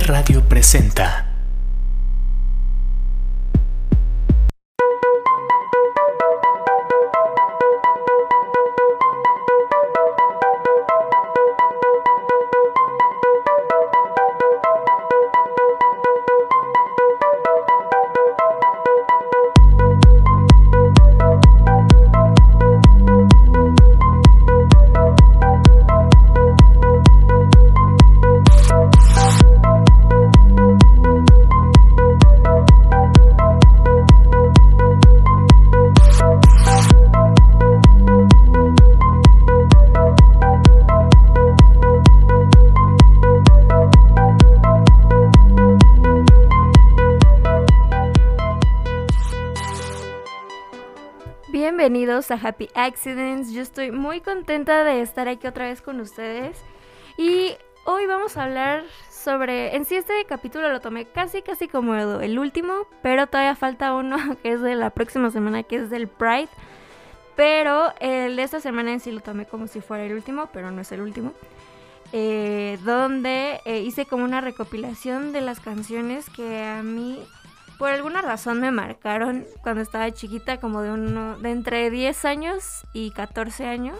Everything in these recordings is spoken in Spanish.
Radio presenta. Happy Accidents. Yo estoy muy contenta de estar aquí otra vez con ustedes. Y hoy vamos a hablar sobre. En sí, este capítulo lo tomé casi, casi como el último, pero todavía falta uno que es de la próxima semana, que es del Pride. Pero el de esta semana en sí lo tomé como si fuera el último, pero no es el último. Eh, donde eh, hice como una recopilación de las canciones que a mí por alguna razón me marcaron cuando estaba chiquita, como de uno, de entre 10 años y 14 años.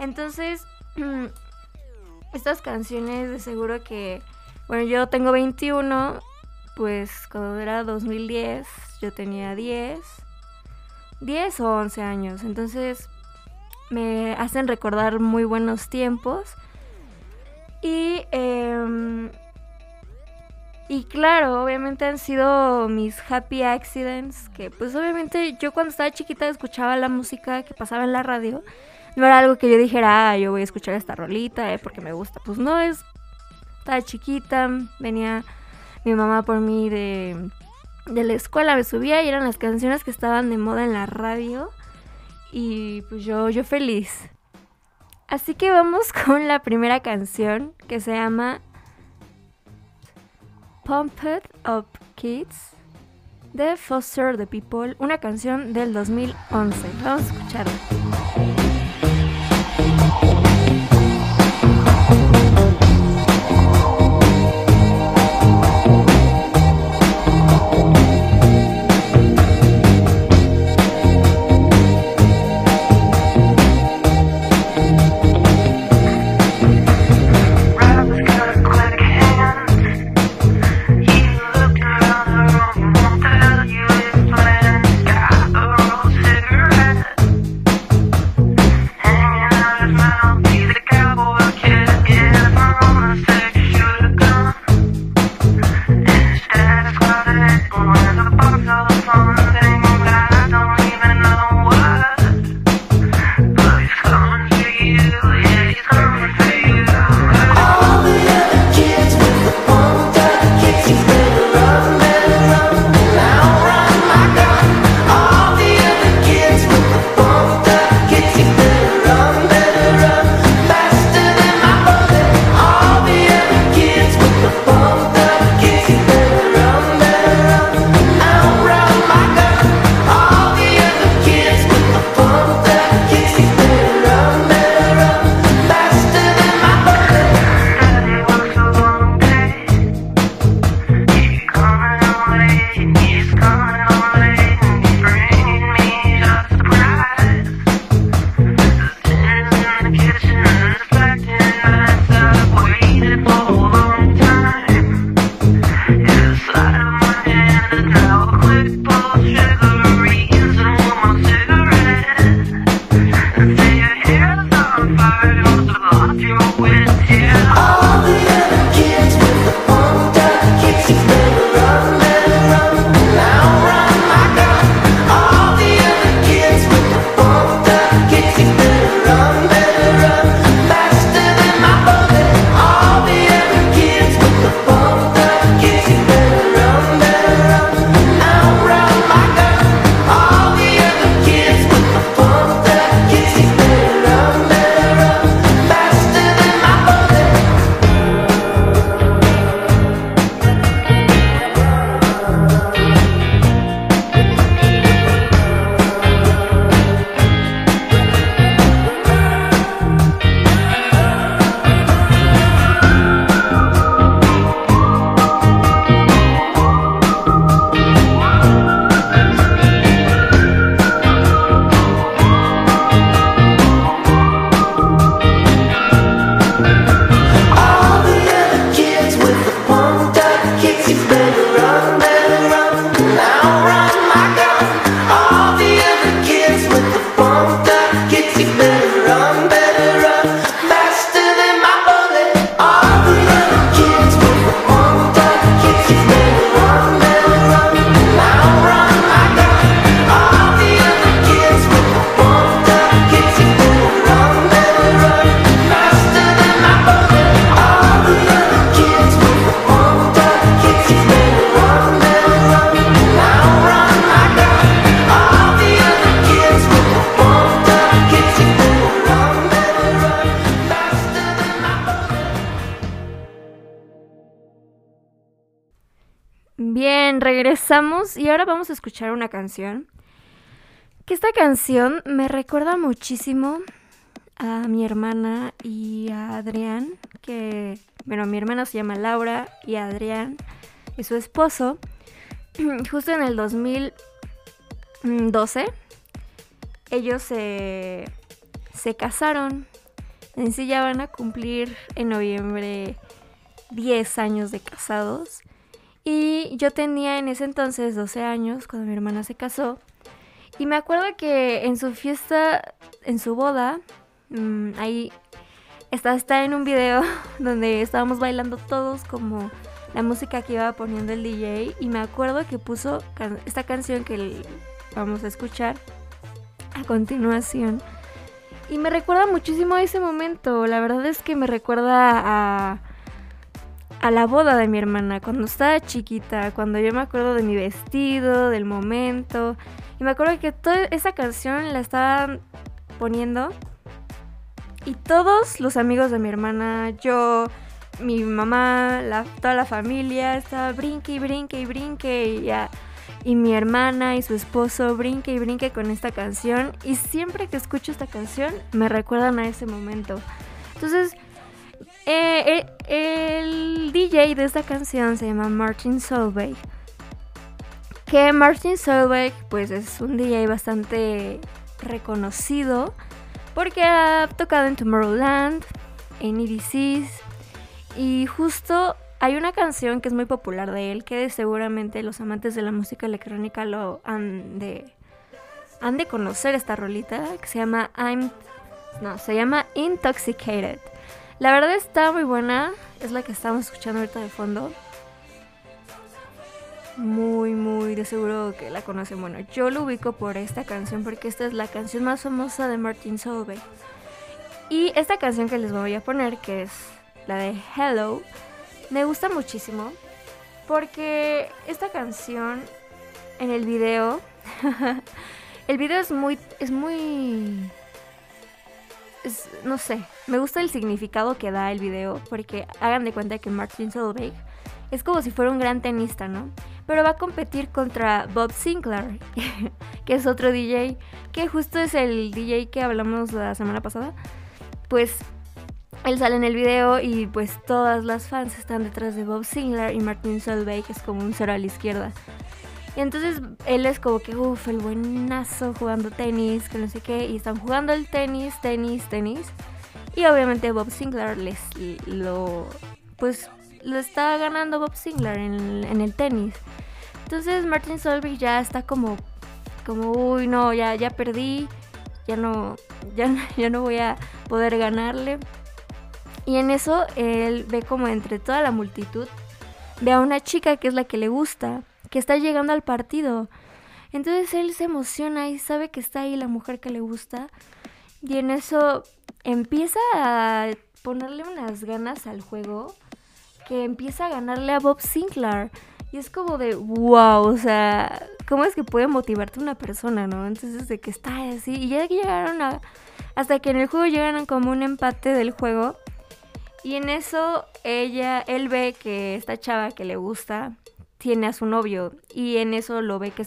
Entonces, estas canciones de seguro que, bueno, yo tengo 21, pues cuando era 2010 yo tenía 10, 10 o 11 años. Entonces, me hacen recordar muy buenos tiempos. Y eh, y claro, obviamente han sido mis happy accidents, que pues obviamente yo cuando estaba chiquita escuchaba la música que pasaba en la radio. No era algo que yo dijera, ah, yo voy a escuchar esta rolita eh, porque me gusta. Pues no, es... Estaba chiquita, venía mi mamá por mí de, de la escuela, me subía y eran las canciones que estaban de moda en la radio. Y pues yo, yo feliz. Así que vamos con la primera canción que se llama Pumped Up Kids de Foster the People, una canción del 2011. Vamos a escucharla. Que esta canción me recuerda muchísimo a mi hermana y a Adrián, que, bueno, mi hermana se llama Laura y Adrián es su esposo. Justo en el 2012, ellos se, se casaron. En sí ya van a cumplir en noviembre 10 años de casados. Y yo tenía en ese entonces 12 años cuando mi hermana se casó. Y me acuerdo que en su fiesta, en su boda, mm, ahí está, está en un video donde estábamos bailando todos como la música que iba poniendo el DJ. Y me acuerdo que puso esta canción que vamos a escuchar a continuación. Y me recuerda muchísimo a ese momento. La verdad es que me recuerda a a la boda de mi hermana, cuando estaba chiquita, cuando yo me acuerdo de mi vestido, del momento. Y me acuerdo que toda esa canción la estaban poniendo. Y todos los amigos de mi hermana, yo, mi mamá, toda la familia, estaba brinque y brinque y brinque. Y, ya, y mi hermana y su esposo brinque y brinque con esta canción. Y siempre que escucho esta canción, me recuerdan a ese momento. Entonces, eh, eh, el DJ de esta canción se llama Martin Solveig. Que Martin Solveig pues es un DJ bastante reconocido porque ha tocado en Tomorrowland, en EDCs y justo hay una canción que es muy popular de él que seguramente los amantes de la música electrónica lo han de han de conocer esta rolita que se llama I'm no, se llama Intoxicated. La verdad está muy buena. Es la que estamos escuchando ahorita de fondo. Muy, muy de seguro que la conocen. Bueno, yo lo ubico por esta canción porque esta es la canción más famosa de Martin Solveig. Y esta canción que les voy a poner, que es la de Hello, me gusta muchísimo porque esta canción en el video, el video es muy, es muy no sé, me gusta el significado que da el video, porque hagan de cuenta que Martin Solveig es como si fuera un gran tenista, ¿no? Pero va a competir contra Bob Sinclair, que es otro DJ, que justo es el DJ que hablamos la semana pasada. Pues él sale en el video y pues todas las fans están detrás de Bob Sinclair y Martin Solveig es como un cero a la izquierda. Entonces él es como que, uff, el buenazo jugando tenis, que no sé qué. Y están jugando el tenis, tenis, tenis. Y obviamente Bob Sinclair les lo. Pues lo está ganando Bob Sinclair en, el tenis. Entonces Martin Solveig ya está como. Como, uy, no, ya, ya perdí. Ya no, ya, ya no voy a poder ganarle. Y en eso él ve como entre toda la multitud, ve a una chica que es la que le gusta que está llegando al partido. Entonces él se emociona y sabe que está ahí la mujer que le gusta. Y en eso empieza a ponerle unas ganas al juego que empieza a ganarle a Bob Sinclair. Y es como de, wow, o sea, ¿cómo es que puede motivarte una persona, no? Entonces, de que está así. Y ya que llegaron a. Hasta que en el juego llegaron como un empate del juego. Y en eso ella, él ve que esta chava que le gusta tiene a su novio y en eso lo ve que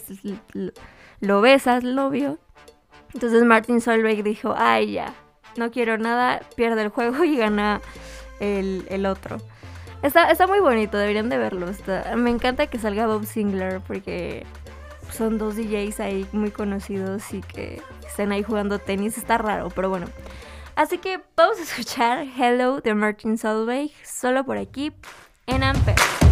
lo besa al novio. Entonces Martin Solveig dijo, ay ya, no quiero nada, pierde el juego y gana el, otro. Está, está, muy bonito, deberían de verlo. me encanta que salga Bob Singler porque son dos DJs ahí muy conocidos y que estén ahí jugando tenis. Está raro, pero bueno. Así que vamos a escuchar Hello de Martin Solveig solo por aquí en Ampere.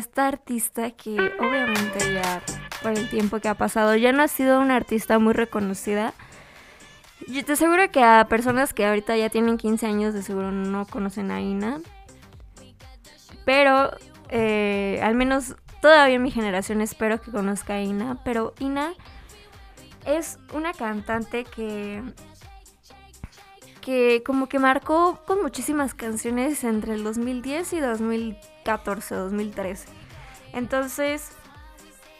Esta artista que obviamente ya por el tiempo que ha pasado ya no ha sido una artista muy reconocida? Yo te aseguro que a personas que ahorita ya tienen 15 años de seguro no conocen a Ina. Pero eh, al menos todavía mi generación espero que conozca a Ina. Pero Ina es una cantante que que como que marcó con muchísimas canciones entre el 2010 y 2014, 2013. Entonces,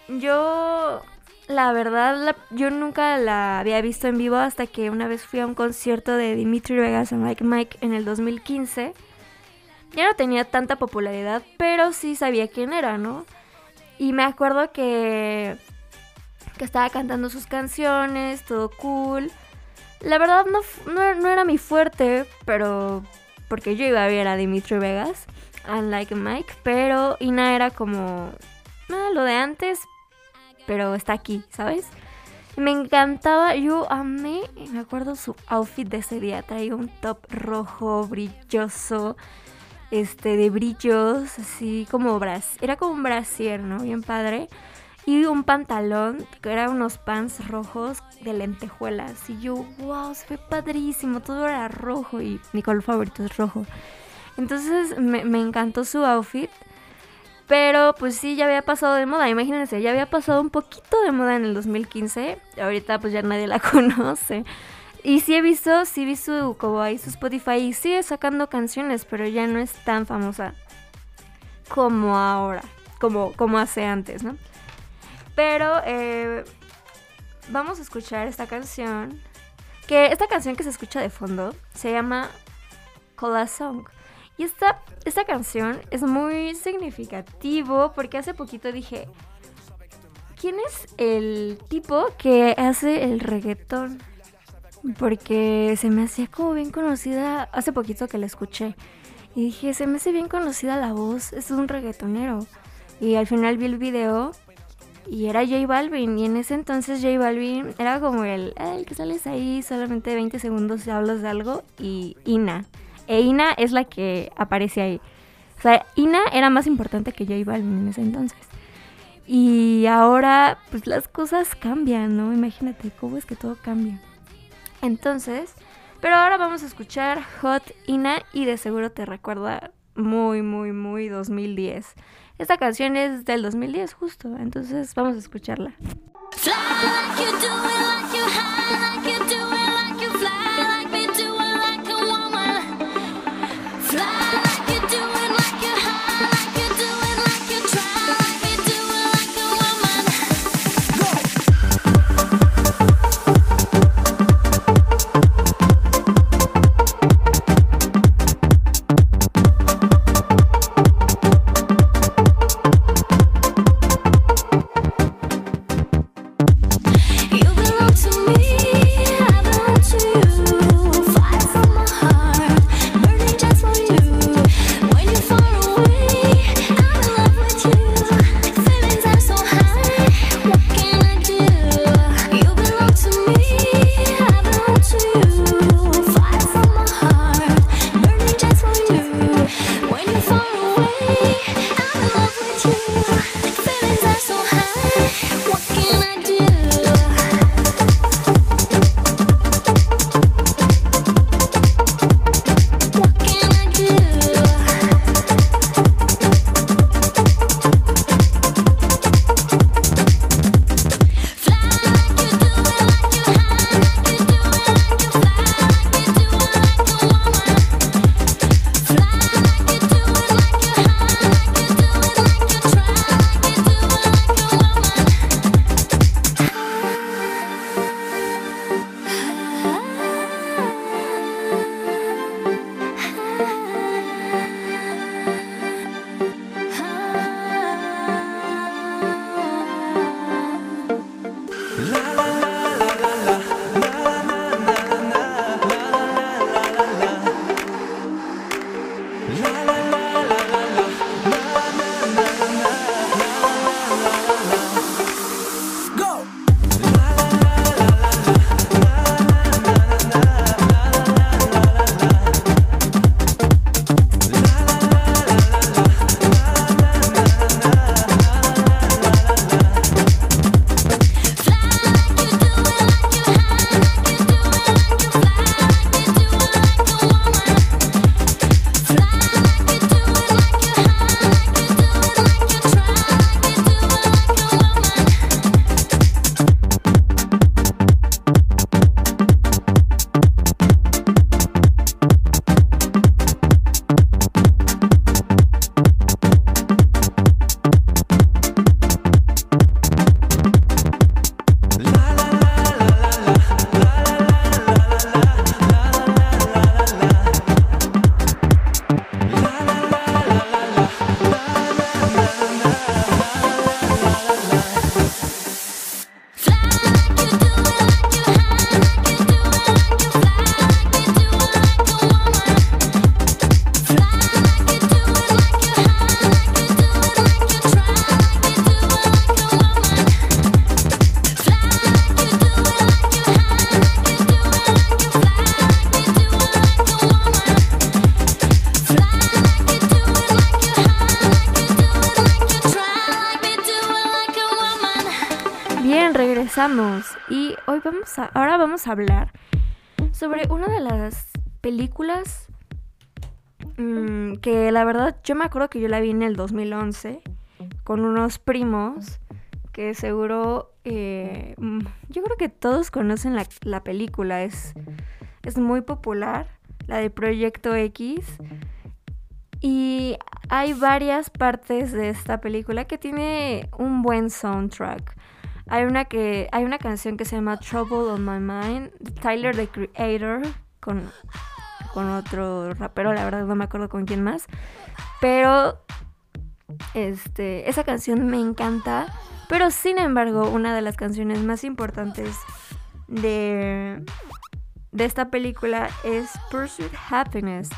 yo, la verdad, yo nunca la había visto en vivo hasta que una vez fui a un concierto de Dimitri Vegas en Like Mike en el 2015. Ya no tenía tanta popularidad, pero sí sabía quién era, ¿no? Y me acuerdo que, que estaba cantando sus canciones, todo cool. La verdad no, no, no era mi fuerte, pero porque yo iba a ver a Dimitri Vegas, Unlike Mike, pero Ina era como ah, lo de antes, pero está aquí, ¿sabes? Me encantaba, yo amé, me acuerdo su outfit de ese día, traía un top rojo, brilloso, este, de brillos, así como bras, era como un brasier, ¿no? Bien padre. Y un pantalón, que eran unos pants rojos de lentejuelas. Y yo, wow, se ve padrísimo, todo era rojo y mi color favorito es rojo. Entonces me, me encantó su outfit. Pero pues sí, ya había pasado de moda, imagínense, ya había pasado un poquito de moda en el 2015. Ahorita pues ya nadie la conoce. Y sí he visto, sí vi su, como ahí su Spotify y sigue sacando canciones, pero ya no es tan famosa como ahora, como, como hace antes, ¿no? Pero eh, vamos a escuchar esta canción. Que esta canción que se escucha de fondo se llama Cola Song. Y esta, esta canción es muy significativo porque hace poquito dije, ¿quién es el tipo que hace el reggaetón? Porque se me hacía como bien conocida hace poquito que la escuché. Y dije, se me hace bien conocida la voz, es un reggaetonero. Y al final vi el video y era J Balvin. Y en ese entonces J Balvin era como el, "Ah, el que sales ahí solamente 20 segundos hablas de algo. Y Ina. E Ina es la que aparece ahí. O sea, Ina era más importante que J Balvin en ese entonces. Y ahora, pues las cosas cambian, ¿no? Imagínate cómo es que todo cambia. Entonces, pero ahora vamos a escuchar Hot Ina y de seguro te recuerda muy, muy, muy 2010. Esta canción es del 2010 justo, entonces vamos a escucharla. Vamos a, ahora vamos a hablar sobre una de las películas mm, que la verdad yo me acuerdo que yo la vi en el 2011 con unos primos que seguro eh, mm, yo creo que todos conocen la, la película es, es muy popular la de Proyecto X y hay varias partes de esta película que tiene un buen soundtrack. Hay una que hay una canción que se llama Trouble on My Mind, Tyler the Creator con con otro rapero, la verdad no me acuerdo con quién más, pero este esa canción me encanta, pero sin embargo, una de las canciones más importantes de de esta película es Pursuit Happiness,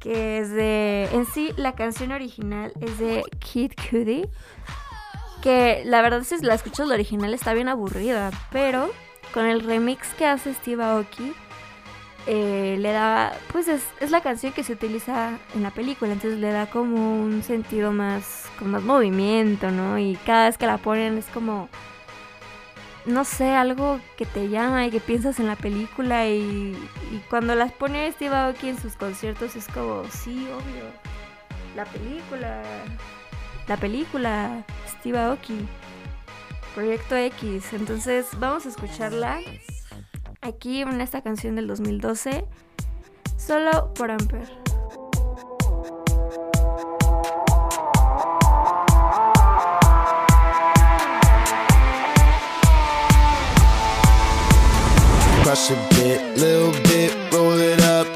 que es de en sí la canción original es de Kid Cudi que la verdad si la escuchas la original está bien aburrida, pero con el remix que hace Steve Aoki eh, le da, pues es, la canción que se utiliza en la película, entonces le da como un sentido más, con más movimiento, ¿no? Y cada vez que la ponen es como, no sé, algo que te llama y que piensas en la película y, y cuando las pone Steve Aoki en sus conciertos es como, sí, obvio, la película, la película, Steve Aoki. Proyecto X. Entonces vamos a escucharla aquí en esta canción del 2012, solo por Amper.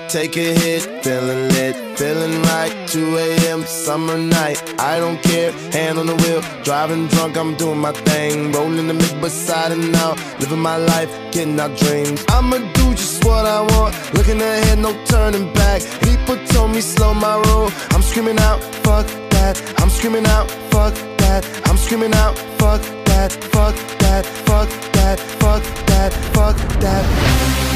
Take a hit, feeling lit, feeling right. 2 a.m. summer night, I don't care, hand on the wheel, driving drunk, I'm doing my thing, rolling the mid beside and out, living my life, getting our dreams. I'ma do just what I want, looking ahead, no turning back. People told me slow my roll, I'm screaming out, fuck that, I'm screaming out, fuck that, I'm screaming out, fuck that, fuck that, fuck that, fuck that, fuck that. Tell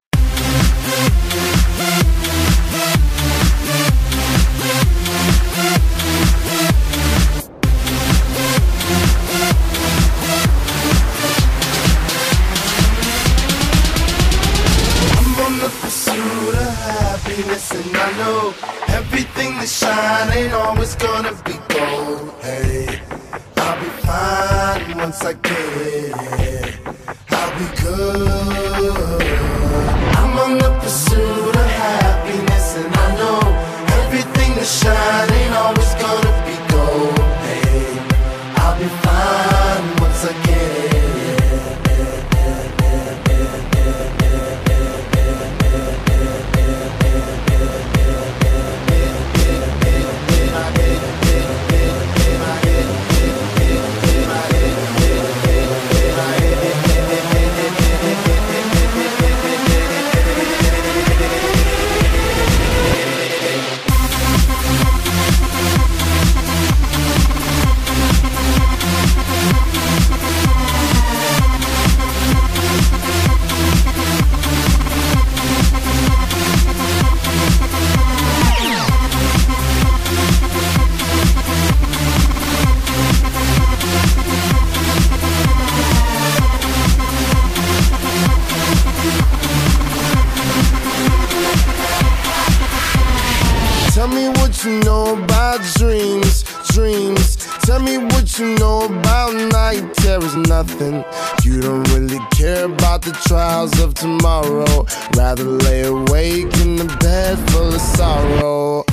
Happiness, and I know everything that shine ain't always gonna be gold. Hey, I'll be fine once I get it. I'll be good. I'm on the pursuit of happiness, and I know everything that shine you know about dreams, dreams. Tell me what you know about night terrors, nothing. You don't really care about the trials of tomorrow. Rather lay awake in the bed full of sorrow.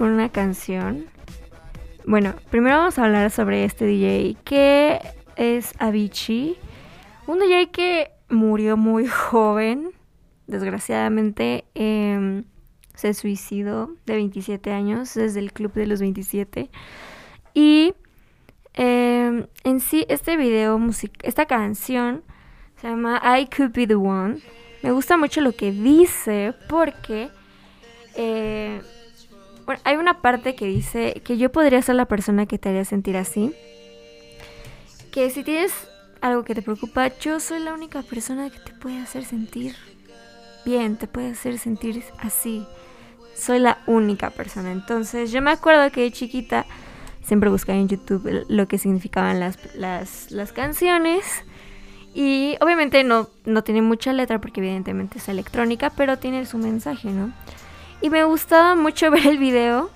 Con una canción. Bueno, primero vamos a hablar sobre este DJ que es Avicii. Un DJ que murió muy joven, desgraciadamente. em, se suicidó de 27 años desde el club de los 27. Y em, en sí, este video, music esta canción se llama I Could Be the One. Me gusta mucho lo que dice porque eh, bueno, hay una parte que dice que yo podría ser la persona que te haría sentir así. Que si tienes algo que te preocupa, yo soy la única persona que te puede hacer sentir bien, te puede hacer sentir así. Soy la única persona. Entonces yo me acuerdo que de chiquita siempre buscaba en YouTube lo que significaban las, las, las canciones. Y obviamente no, no tiene mucha letra porque evidentemente es electrónica, pero tiene su mensaje, ¿no? Y me gustaba mucho ver el video,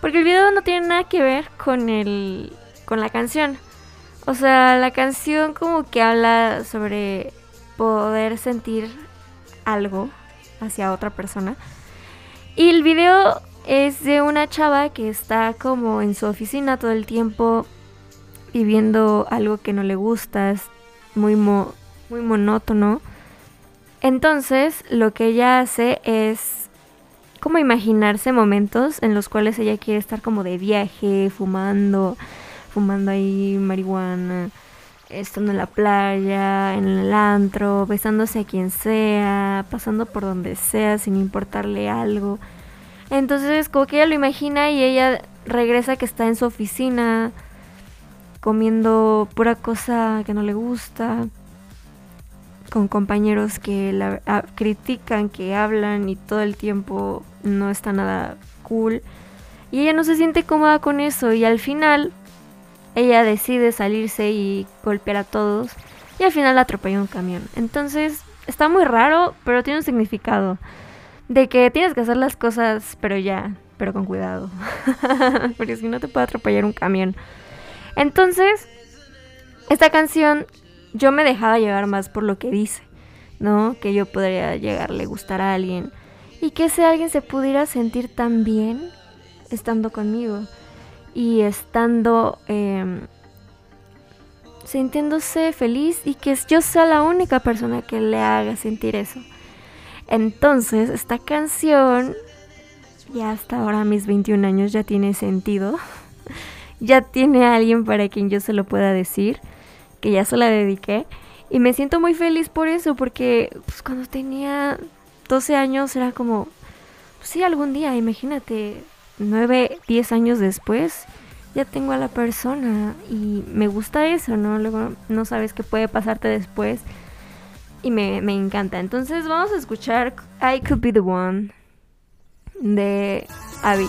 porque el video no tiene nada que ver con el con la canción. O sea, la canción como que habla sobre poder sentir algo hacia otra persona. Y el video es de una chava que está como en su oficina todo el tiempo viviendo algo que no le gusta, es muy mo- muy monótono. Entonces, lo que ella hace es como imaginarse momentos en los cuales ella quiere estar como de viaje, fumando, fumando ahí marihuana, estando en la playa, en el antro, besándose a quien sea, pasando por donde sea sin importarle algo. Entonces, como que ella lo imagina y ella regresa que está en su oficina comiendo pura cosa que no le gusta, con compañeros que la ah, critican, que hablan y todo el tiempo no está nada cool. Y ella no se siente cómoda con eso y al final ella decide salirse y golpear a todos y al final atropella un camión. Entonces está muy raro, pero tiene un significado de que tienes que hacer las cosas, pero ya, pero con cuidado. Porque si no te puede atropellar un camión. Entonces, esta canción yo me dejaba llevar más por lo que dice, ¿no? Que yo podría llegarle a gustar a alguien y que ese alguien se pudiera sentir tan bien estando conmigo y estando em, sintiéndose feliz y que yo sea la única persona que le haga sentir eso. Entonces, esta canción, ya hasta ahora mis 21 años, ya tiene sentido. ya tiene alguien para quien yo se lo pueda decir, que ya se la dediqué. Y me siento muy feliz por eso, porque pues, cuando tenía 12 años era como, pues sí, algún día, imagínate, 9, 10 años después, ya tengo a la persona y me gusta eso, ¿no? Luego no sabes qué puede pasarte después y me, me encanta. Entonces vamos a escuchar I Could Be The One de Avicii.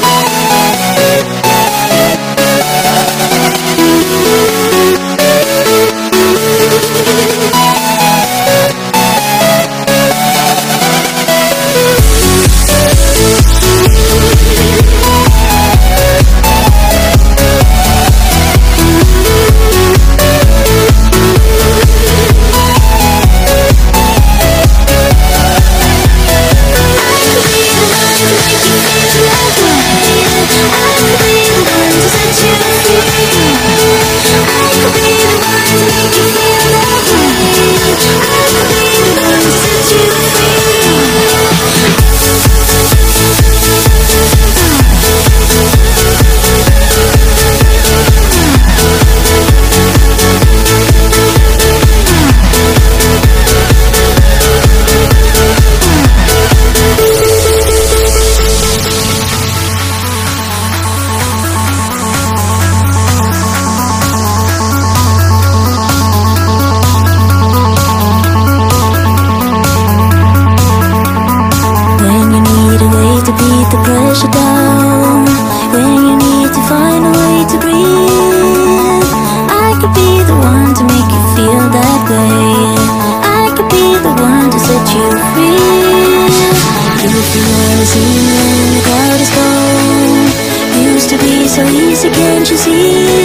and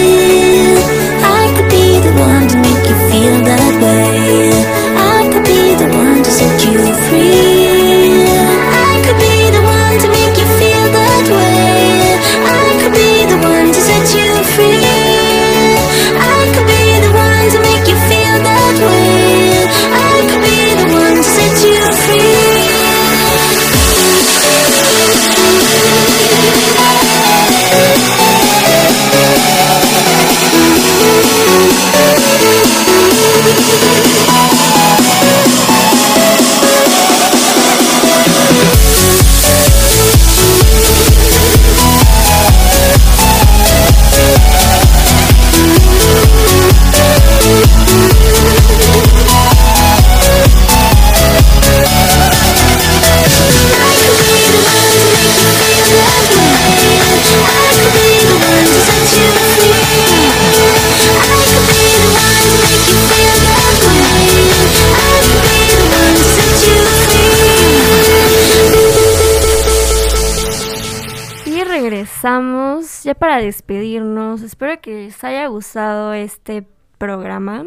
ya para despedirnos. Espero que les haya gustado este programa.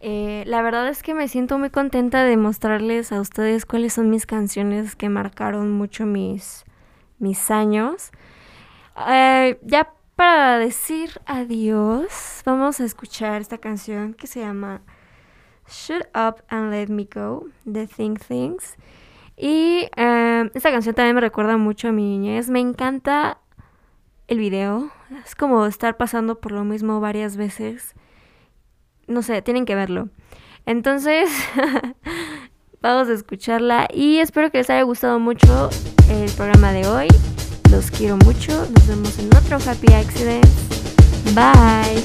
Eh, la verdad es que me siento muy contenta de mostrarles a ustedes cuáles son mis canciones que marcaron mucho mis, mis años. Eh, ya para decir adiós, vamos a escuchar esta canción que se llama Shut Up and Let Me Go de Think Things. Y eh, esta canción también me recuerda mucho a mi niñez. Me encanta el video. Es como estar pasando por lo mismo varias veces. No sé, tienen que verlo. Entonces, vamos a escucharla y espero que les haya gustado mucho el programa de hoy. Los quiero mucho. Nos vemos en otro Happy Accident. Bye.